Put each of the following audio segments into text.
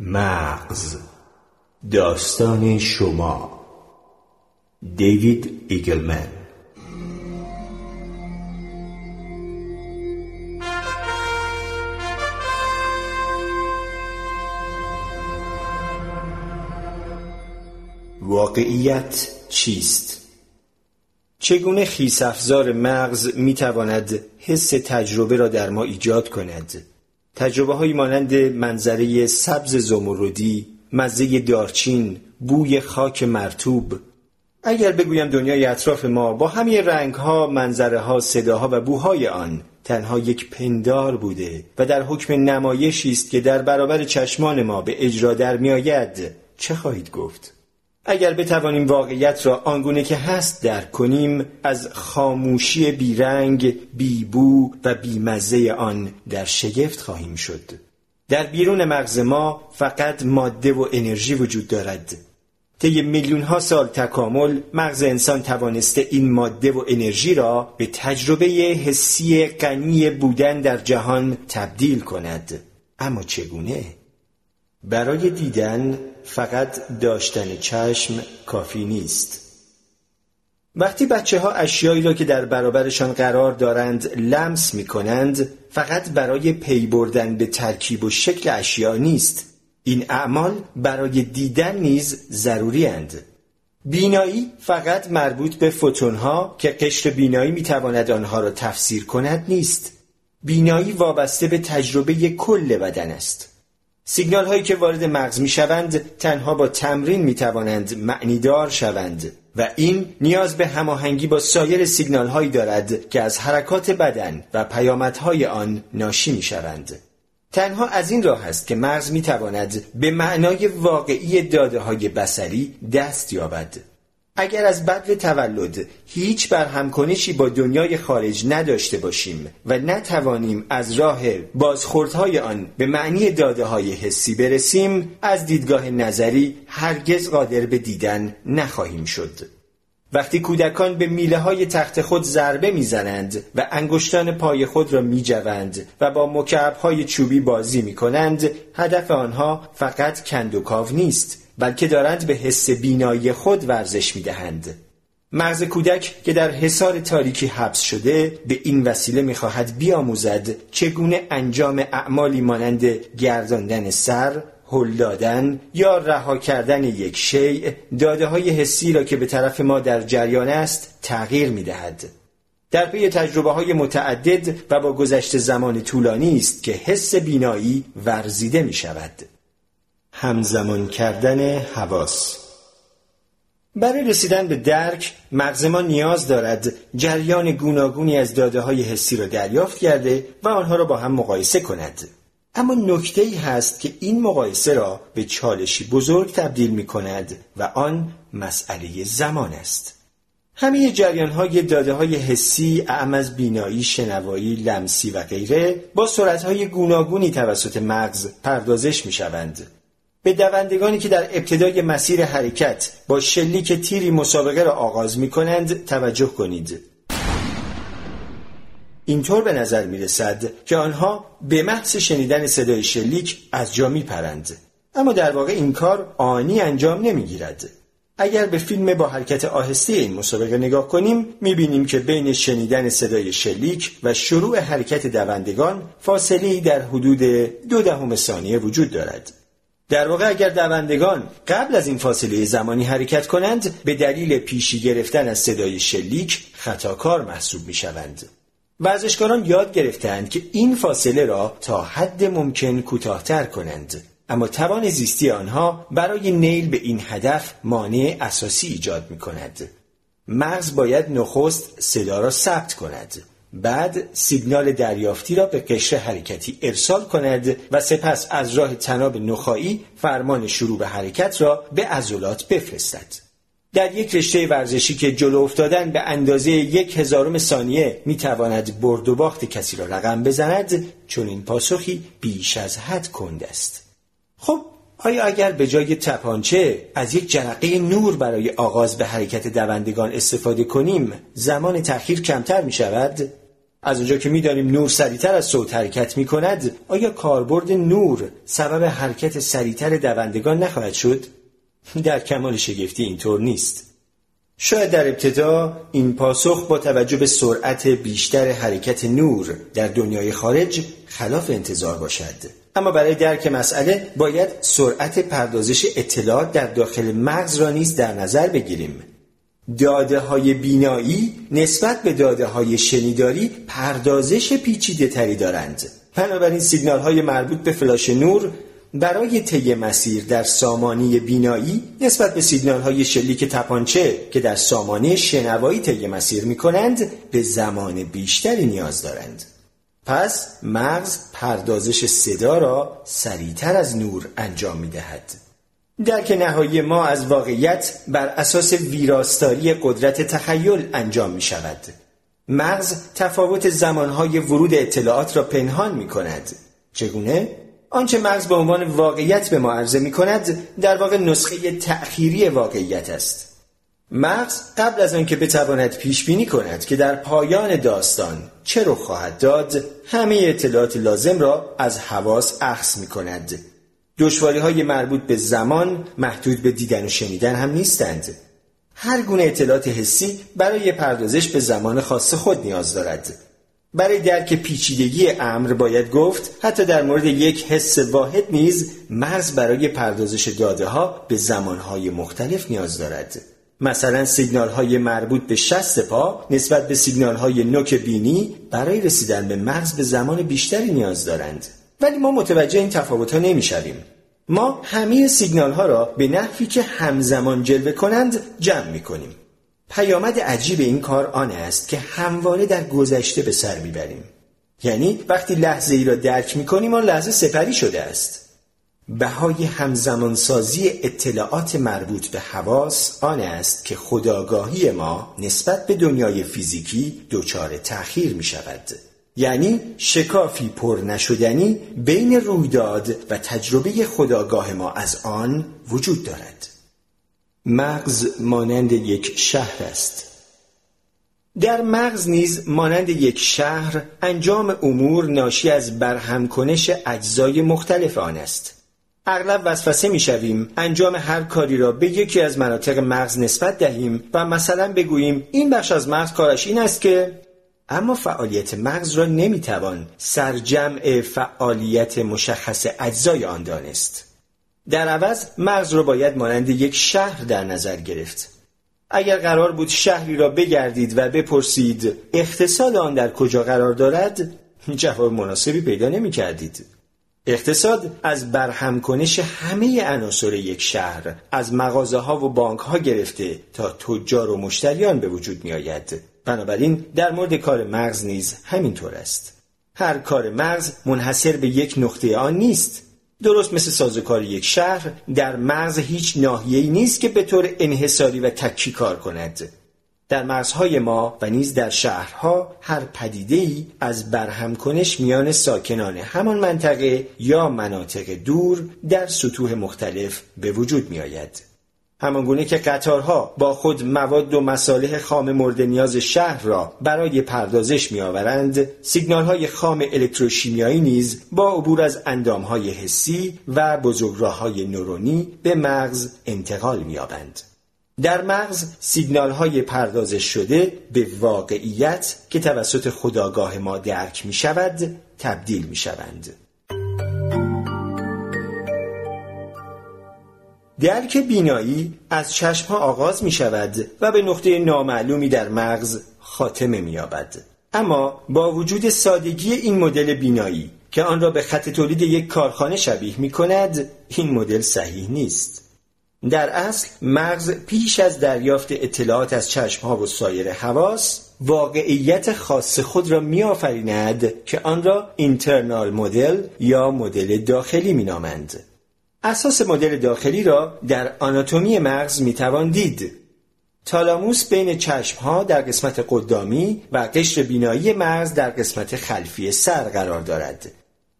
مغز داستان شما دیوید ایگلمن واقعیت چیست؟ چگونه خیسافزار مغز می‌تواند حس تجربه را در ما ایجاد کند؟ تجربه های مانند منظره سبز زمردی، مزه دارچین، بوی خاک مرتوب اگر بگویم دنیای اطراف ما با همه رنگ ها، منظره ها، صداها و بوهای آن تنها یک پندار بوده و در حکم نمایشی است که در برابر چشمان ما به اجرا در میآید چه خواهید گفت؟ اگر بتوانیم واقعیت را آنگونه که هست درک کنیم از خاموشی بیرنگ، بیبو و بیمزه آن در شگفت خواهیم شد. در بیرون مغز ما فقط ماده و انرژی وجود دارد. طی میلیون ها سال تکامل مغز انسان توانسته این ماده و انرژی را به تجربه حسی غنی بودن در جهان تبدیل کند. اما چگونه؟ برای دیدن فقط داشتن چشم کافی نیست. وقتی بچه ها اشیایی را که در برابرشان قرار دارند لمس می کنند فقط برای پی بردن به ترکیب و شکل اشیا نیست. این اعمال برای دیدن نیز ضروری اند. بینایی فقط مربوط به فوتون ها که قشر بینایی می تواند آنها را تفسیر کند نیست. بینایی وابسته به تجربه کل بدن است. سیگنال هایی که وارد مغز می شوند تنها با تمرین می توانند معنیدار شوند و این نیاز به هماهنگی با سایر سیگنال هایی دارد که از حرکات بدن و پیامدهای آن ناشی می شوند. تنها از این راه است که مغز می تواند به معنای واقعی داده های بسری دست یابد. اگر از بدو تولد هیچ برهمکنشی با دنیای خارج نداشته باشیم و نتوانیم از راه بازخوردهای آن به معنی داده های حسی برسیم از دیدگاه نظری هرگز قادر به دیدن نخواهیم شد. وقتی کودکان به میله های تخت خود ضربه می‌زنند و انگشتان پای خود را میجوند و با مکعب های چوبی بازی می کنند هدف آنها فقط کندوکاو نیست. بلکه دارند به حس بینایی خود ورزش می دهند. مغز کودک که در حصار تاریکی حبس شده به این وسیله می‌خواهد بیاموزد چگونه انجام اعمالی مانند گرداندن سر، هل دادن یا رها کردن یک شیء داده های حسی را که به طرف ما در جریان است تغییر می دهد. در پی تجربه های متعدد و با گذشت زمان طولانی است که حس بینایی ورزیده می شود. همزمان کردن حواس. برای رسیدن به درک مغز ما نیاز دارد جریان گوناگونی از داده های حسی را دریافت کرده و آنها را با هم مقایسه کند. اما نکته ای هست که این مقایسه را به چالشی بزرگ تبدیل می کند و آن مسئله زمان است. همه جریان های داده های حسی اعم از بینایی، شنوایی، لمسی و غیره با سرعت های گوناگونی توسط مغز پردازش می شوند به دوندگانی که در ابتدای مسیر حرکت با شلیک تیری مسابقه را آغاز می کنند توجه کنید. اینطور به نظر می رسد که آنها به محض شنیدن صدای شلیک از جا می پرند. اما در واقع این کار آنی انجام نمی گیرد. اگر به فیلم با حرکت آهسته این مسابقه نگاه کنیم می بینیم که بین شنیدن صدای شلیک و شروع حرکت دوندگان فاصله در حدود دو دهم ثانیه وجود دارد. در واقع اگر دوندگان قبل از این فاصله زمانی حرکت کنند به دلیل پیشی گرفتن از صدای شلیک خطاکار محسوب می شوند. ورزشکاران یاد گرفتند که این فاصله را تا حد ممکن کوتاهتر کنند اما توان زیستی آنها برای نیل به این هدف مانع اساسی ایجاد می کند. مغز باید نخست صدا را ثبت کند بعد سیگنال دریافتی را به قشر حرکتی ارسال کند و سپس از راه تناب نخایی فرمان شروع به حرکت را به عضلات بفرستد. در یک رشته ورزشی که جلو افتادن به اندازه یک هزارم ثانیه می تواند برد و باخت کسی را رقم بزند چون این پاسخی بیش از حد کند است. خب آیا اگر به جای تپانچه از یک جرقه نور برای آغاز به حرکت دوندگان استفاده کنیم زمان تأخیر کمتر می شود؟ از اونجا که می‌دانیم نور سریعتر از صوت حرکت می کند آیا کاربرد نور سبب حرکت سریعتر دوندگان نخواهد شد؟ در کمال شگفتی اینطور نیست. شاید در ابتدا این پاسخ با توجه به سرعت بیشتر حرکت نور در دنیای خارج خلاف انتظار باشد. اما برای درک مسئله باید سرعت پردازش اطلاعات در داخل مغز را نیز در نظر بگیریم. داده های بینایی نسبت به داده های شنیداری پردازش پیچیده تری دارند. بنابراین سیگنال های مربوط به فلاش نور برای طی مسیر در سامانی بینایی نسبت به سیگنال های شلیک تپانچه که در سامانه شنوایی طی مسیر می کنند به زمان بیشتری نیاز دارند. پس مغز پردازش صدا را سریعتر از نور انجام می دهد درک نهایی ما از واقعیت بر اساس ویراستاری قدرت تخیل انجام می شود. مغز تفاوت زمانهای ورود اطلاعات را پنهان می کند. چگونه؟ آنچه مغز به عنوان واقعیت به ما عرضه می کند در واقع نسخه تأخیری واقعیت است. مغز قبل از آنکه بتواند پیش بینی کند که در پایان داستان چه رخ خواهد داد همه اطلاعات لازم را از حواس اخذ می کند. دشواری های مربوط به زمان محدود به دیدن و شنیدن هم نیستند. هر گونه اطلاعات حسی برای پردازش به زمان خاص خود نیاز دارد. برای درک پیچیدگی امر باید گفت حتی در مورد یک حس واحد نیز مغز برای پردازش داده ها به زمانهای مختلف نیاز دارد. مثلا سیگنال های مربوط به شست پا نسبت به سیگنال های نوک بینی برای رسیدن به مغز به زمان بیشتری نیاز دارند. ولی ما متوجه این تفاوت ها نمی شویم. ما همه سیگنال ها را به نحوی که همزمان جلوه کنند جمع می کنیم. پیامد عجیب این کار آن است که همواره در گذشته به سر می‌بریم. یعنی وقتی لحظه ای را درک می کنیم آن لحظه سپری شده است. بهای همزمانسازی اطلاعات مربوط به حواس آن است که خداگاهی ما نسبت به دنیای فیزیکی دچار تأخیر می شود. یعنی شکافی پر نشدنی بین رویداد و تجربه خداگاه ما از آن وجود دارد. مغز مانند یک شهر است. در مغز نیز مانند یک شهر انجام امور ناشی از برهمکنش اجزای مختلف آن است. اغلب وسوسه می‌شویم انجام هر کاری را به یکی از مناطق مغز نسبت دهیم و مثلا بگوییم این بخش از مغز کارش این است که اما فعالیت مغز را نمی‌توان سرجمع فعالیت مشخص اجزای آن دانست در عوض مغز را باید مانند یک شهر در نظر گرفت اگر قرار بود شهری را بگردید و بپرسید اقتصاد آن در کجا قرار دارد جواب مناسبی پیدا نمی کردید. اقتصاد از برهم کنش همه عناصر یک شهر از مغازه ها و بانک ها گرفته تا تجار و مشتریان به وجود می آید. بنابراین در مورد کار مغز نیز همینطور است. هر کار مغز منحصر به یک نقطه آن نیست. درست مثل سازوکار یک شهر در مغز هیچ ناحیه‌ای نیست که به طور انحصاری و تکی کار کند. در مرزهای ما و نیز در شهرها هر پدیده ای از برهم کنش میان ساکنان همان منطقه یا مناطق دور در سطوح مختلف به وجود می آید. همانگونه که قطارها با خود مواد و مصالح خام مورد نیاز شهر را برای پردازش می آورند، سیگنال های خام الکتروشیمیایی نیز با عبور از اندام های حسی و بزرگراه های نورونی به مغز انتقال می آبند. در مغز سیگنال های پردازش شده به واقعیت که توسط خداگاه ما درک می شود تبدیل می شوند. درک بینایی از چشم ها آغاز می شود و به نقطه نامعلومی در مغز خاتمه می یابد. اما با وجود سادگی این مدل بینایی که آن را به خط تولید یک کارخانه شبیه می کند این مدل صحیح نیست. در اصل مغز پیش از دریافت اطلاعات از چشم ها و سایر حواس واقعیت خاص خود را می آفریند که آن را اینترنال مدل یا مدل داخلی می نامند. اساس مدل داخلی را در آناتومی مغز می توان دید. تالاموس بین چشم ها در قسمت قدامی و قشر بینایی مغز در قسمت خلفی سر قرار دارد.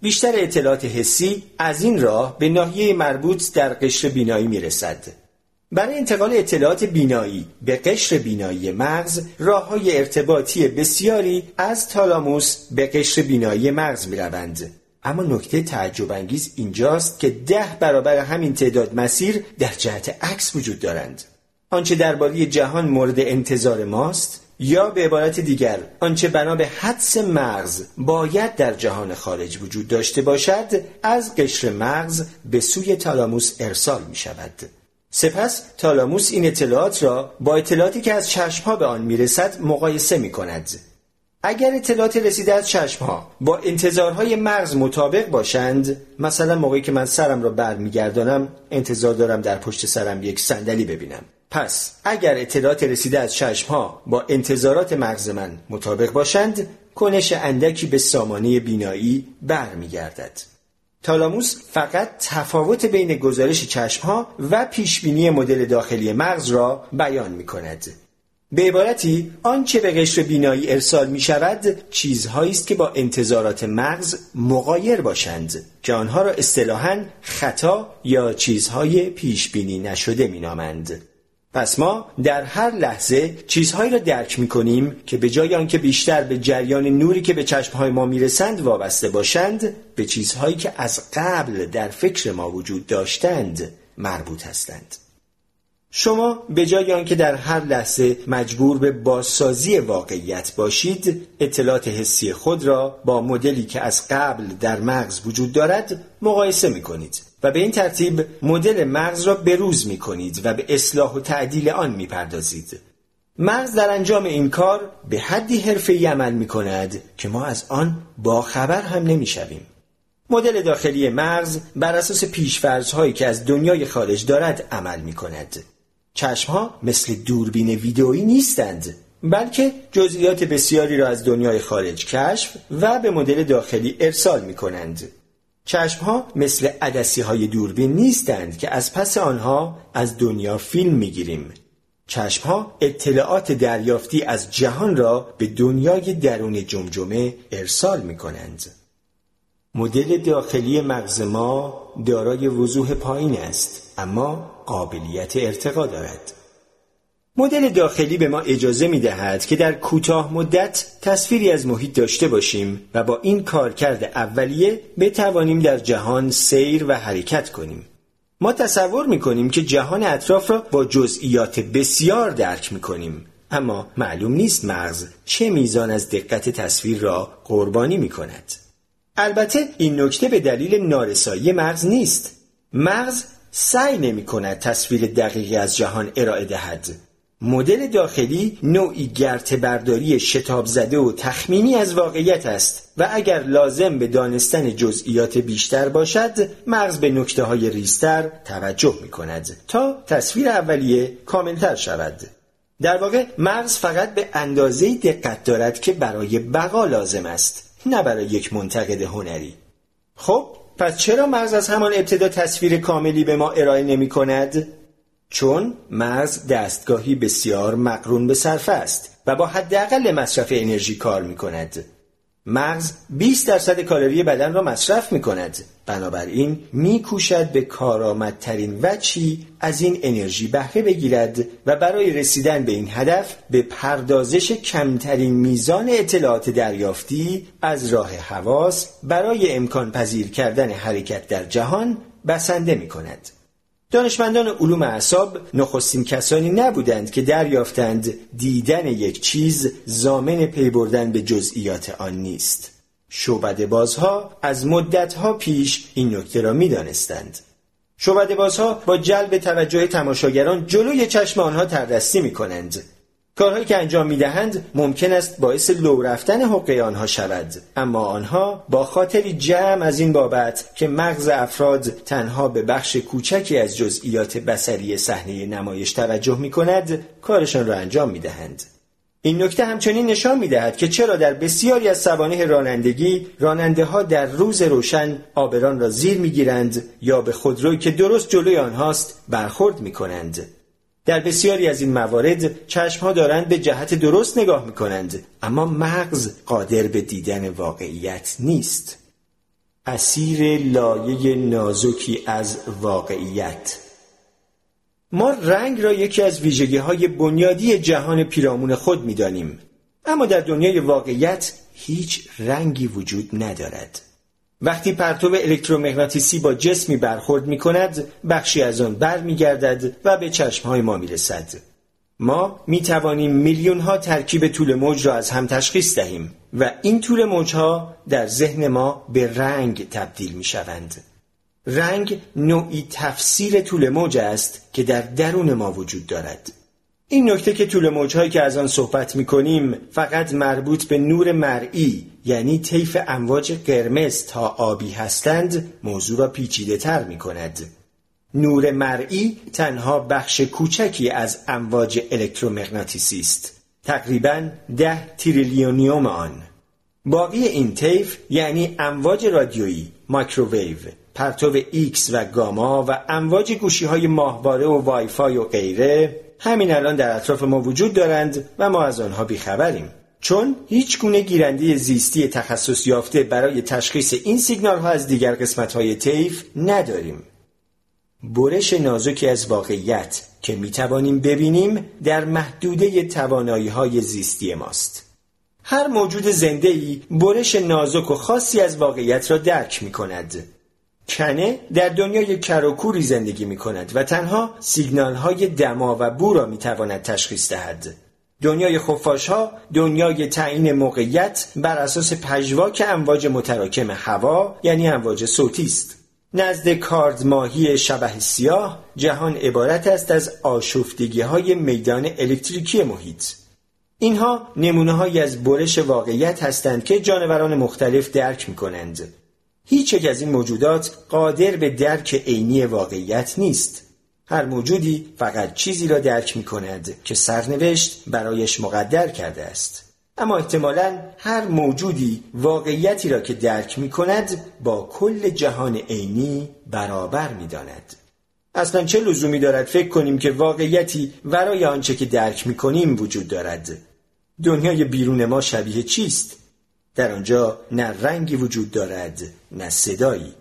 بیشتر اطلاعات حسی از این راه به ناحیه مربوط در قشر بینایی می رسد. برای انتقال اطلاعات بینایی به قشر بینایی مغز راه های ارتباطی بسیاری از تالاموس به قشر بینایی مغز می روند. اما نکته تعجب انگیز اینجاست که ده برابر همین تعداد مسیر در جهت عکس وجود دارند. آنچه درباره جهان مورد انتظار ماست یا به عبارت دیگر آنچه بنا به حدس مغز باید در جهان خارج وجود داشته باشد از قشر مغز به سوی تالاموس ارسال می شود. سپس تالاموس این اطلاعات را با اطلاعاتی که از چشمها به آن می‌رسد مقایسه می کند. اگر اطلاعات رسیده از چشمها با انتظارهای مغز مطابق باشند مثلا موقعی که من سرم را برمیگردانم انتظار دارم در پشت سرم یک صندلی ببینم پس اگر اطلاعات رسیده از چشمها با انتظارات مغز من مطابق باشند کنش اندکی به سامانه بینایی برمیگردد تالاموس فقط تفاوت بین گزارش چشمها و پیشبینی مدل داخلی مغز را بیان می کند. به عبارتی آنچه به قشر بینایی ارسال می شود چیزهایی است که با انتظارات مغز مقایر باشند که آنها را اصطلاحا خطا یا چیزهای پیش بینی نشده می نامند. پس ما در هر لحظه چیزهایی را درک می کنیم که به جای آنکه بیشتر به جریان نوری که به چشمهای ما می‌رسند وابسته باشند به چیزهایی که از قبل در فکر ما وجود داشتند مربوط هستند. شما به جای آنکه در هر لحظه مجبور به بازسازی واقعیت باشید اطلاعات حسی خود را با مدلی که از قبل در مغز وجود دارد مقایسه می کنید و به این ترتیب مدل مغز را بروز می کنید و به اصلاح و تعدیل آن می پردازید. مغز در انجام این کار به حدی حرفه‌ای عمل می کند که ما از آن با خبر هم نمی شویم. مدل داخلی مغز بر اساس پیشفرزهایی که از دنیای خارج دارد عمل می کند. چشمها مثل دوربین ویدئویی نیستند بلکه جزئیات بسیاری را از دنیای خارج کشف و به مدل داخلی ارسال می کنند. چشمها مثل عدسی های دوربین نیستند که از پس آنها از دنیا فیلم می گیریم. چشمها اطلاعات دریافتی از جهان را به دنیای درون جمجمه ارسال می کنند. مدل داخلی مغز ما دارای وضوح پایین است اما قابلیت ارتقا دارد مدل داخلی به ما اجازه می دهد که در کوتاه مدت تصویری از محیط داشته باشیم و با این کارکرد اولیه بتوانیم در جهان سیر و حرکت کنیم. ما تصور می کنیم که جهان اطراف را با جزئیات بسیار درک می کنیم. اما معلوم نیست مغز چه میزان از دقت تصویر را قربانی می کند. البته این نکته به دلیل نارسایی مغز نیست. مغز سعی نمی کند تصویر دقیقی از جهان ارائه دهد. مدل داخلی نوعی گرت برداری شتاب زده و تخمینی از واقعیت است و اگر لازم به دانستن جزئیات بیشتر باشد مغز به نکته های ریستر توجه می کند تا تصویر اولیه کاملتر شود در واقع مغز فقط به اندازه دقت دارد که برای بقا لازم است نه برای یک منتقد هنری خب پس چرا مغز از همان ابتدا تصویر کاملی به ما ارائه نمی کند؟ چون مغز دستگاهی بسیار مقرون به صرفه است و با حداقل مصرف انرژی کار می کند. مغز 20 درصد کالری بدن را مصرف می کند. بنابراین می کوشد به کارآمدترین وچی از این انرژی بهره بگیرد و برای رسیدن به این هدف به پردازش کمترین میزان اطلاعات دریافتی از راه حواس برای امکان پذیر کردن حرکت در جهان بسنده می کند. دانشمندان علوم اعصاب نخستین کسانی نبودند که دریافتند دیدن یک چیز زامن پی بردن به جزئیات آن نیست. شعبده بازها از مدتها پیش این نکته را می دانستند. شعبده بازها با جلب توجه تماشاگران جلوی چشم آنها تردستی می کنند کارهایی که انجام می‌دهند ممکن است باعث لو رفتن حقه آنها شود اما آنها با خاطری جمع از این بابت که مغز افراد تنها به بخش کوچکی از جزئیات بسری صحنه نمایش توجه می کند کارشان را انجام می دهند. این نکته همچنین نشان می دهد که چرا در بسیاری از سوانه رانندگی راننده ها در روز روشن آبران را زیر می گیرند یا به خودروی که درست جلوی آنهاست برخورد می کنند. در بسیاری از این موارد چشمها دارند به جهت درست نگاه می کنند اما مغز قادر به دیدن واقعیت نیست اسیر لایه نازکی از واقعیت ما رنگ را یکی از ویژگی های بنیادی جهان پیرامون خود می دانیم. اما در دنیای واقعیت هیچ رنگی وجود ندارد. وقتی پرتو الکترومغناطیسی با جسمی برخورد می کند بخشی از آن بر می گردد و به چشمهای ما می رسد. ما می توانیم میلیون ها ترکیب طول موج را از هم تشخیص دهیم و این طول موج ها در ذهن ما به رنگ تبدیل می شوند. رنگ نوعی تفسیر طول موج است که در درون ما وجود دارد. این نکته که طول موجهایی که از آن صحبت می کنیم فقط مربوط به نور مرئی یعنی طیف امواج قرمز تا آبی هستند موضوع را پیچیده تر می کند. نور مرئی تنها بخش کوچکی از امواج الکترومغناطیسی است. تقریبا ده تریلیونیوم آن. باقی این طیف یعنی امواج رادیویی، مایکروویو، پرتو ایکس و گاما و امواج گوشی های ماهواره و وایفای و غیره همین الان در اطراف ما وجود دارند و ما از آنها بیخبریم. چون هیچ گونه گیرنده زیستی تخصص یافته برای تشخیص این سیگنال ها از دیگر قسمت های طیف نداریم. برش نازکی از واقعیت که می توانیم ببینیم در محدوده توانایی های زیستی ماست. هر موجود زنده ای برش نازک و خاصی از واقعیت را درک می کند کنه در دنیای کروکوری زندگی می کند و تنها سیگنال های دما و بو را می تواند تشخیص دهد. دنیای خفاش ها دنیای تعیین موقعیت بر اساس پژواک امواج متراکم هوا یعنی امواج صوتی است. نزد کارد ماهی شبه سیاه جهان عبارت است از آشفتگی های میدان الکتریکی محیط. اینها نمونه از برش واقعیت هستند که جانوران مختلف درک می کنند. هیچ یک از این موجودات قادر به درک عینی واقعیت نیست. هر موجودی فقط چیزی را درک می کند که سرنوشت برایش مقدر کرده است. اما احتمالا هر موجودی واقعیتی را که درک می کند با کل جهان عینی برابر می داند. اصلا چه لزومی دارد فکر کنیم که واقعیتی ورای آنچه که درک می کنیم وجود دارد؟ دنیای بیرون ما شبیه چیست؟ در آنجا نه رنگی وجود دارد نه صدایی.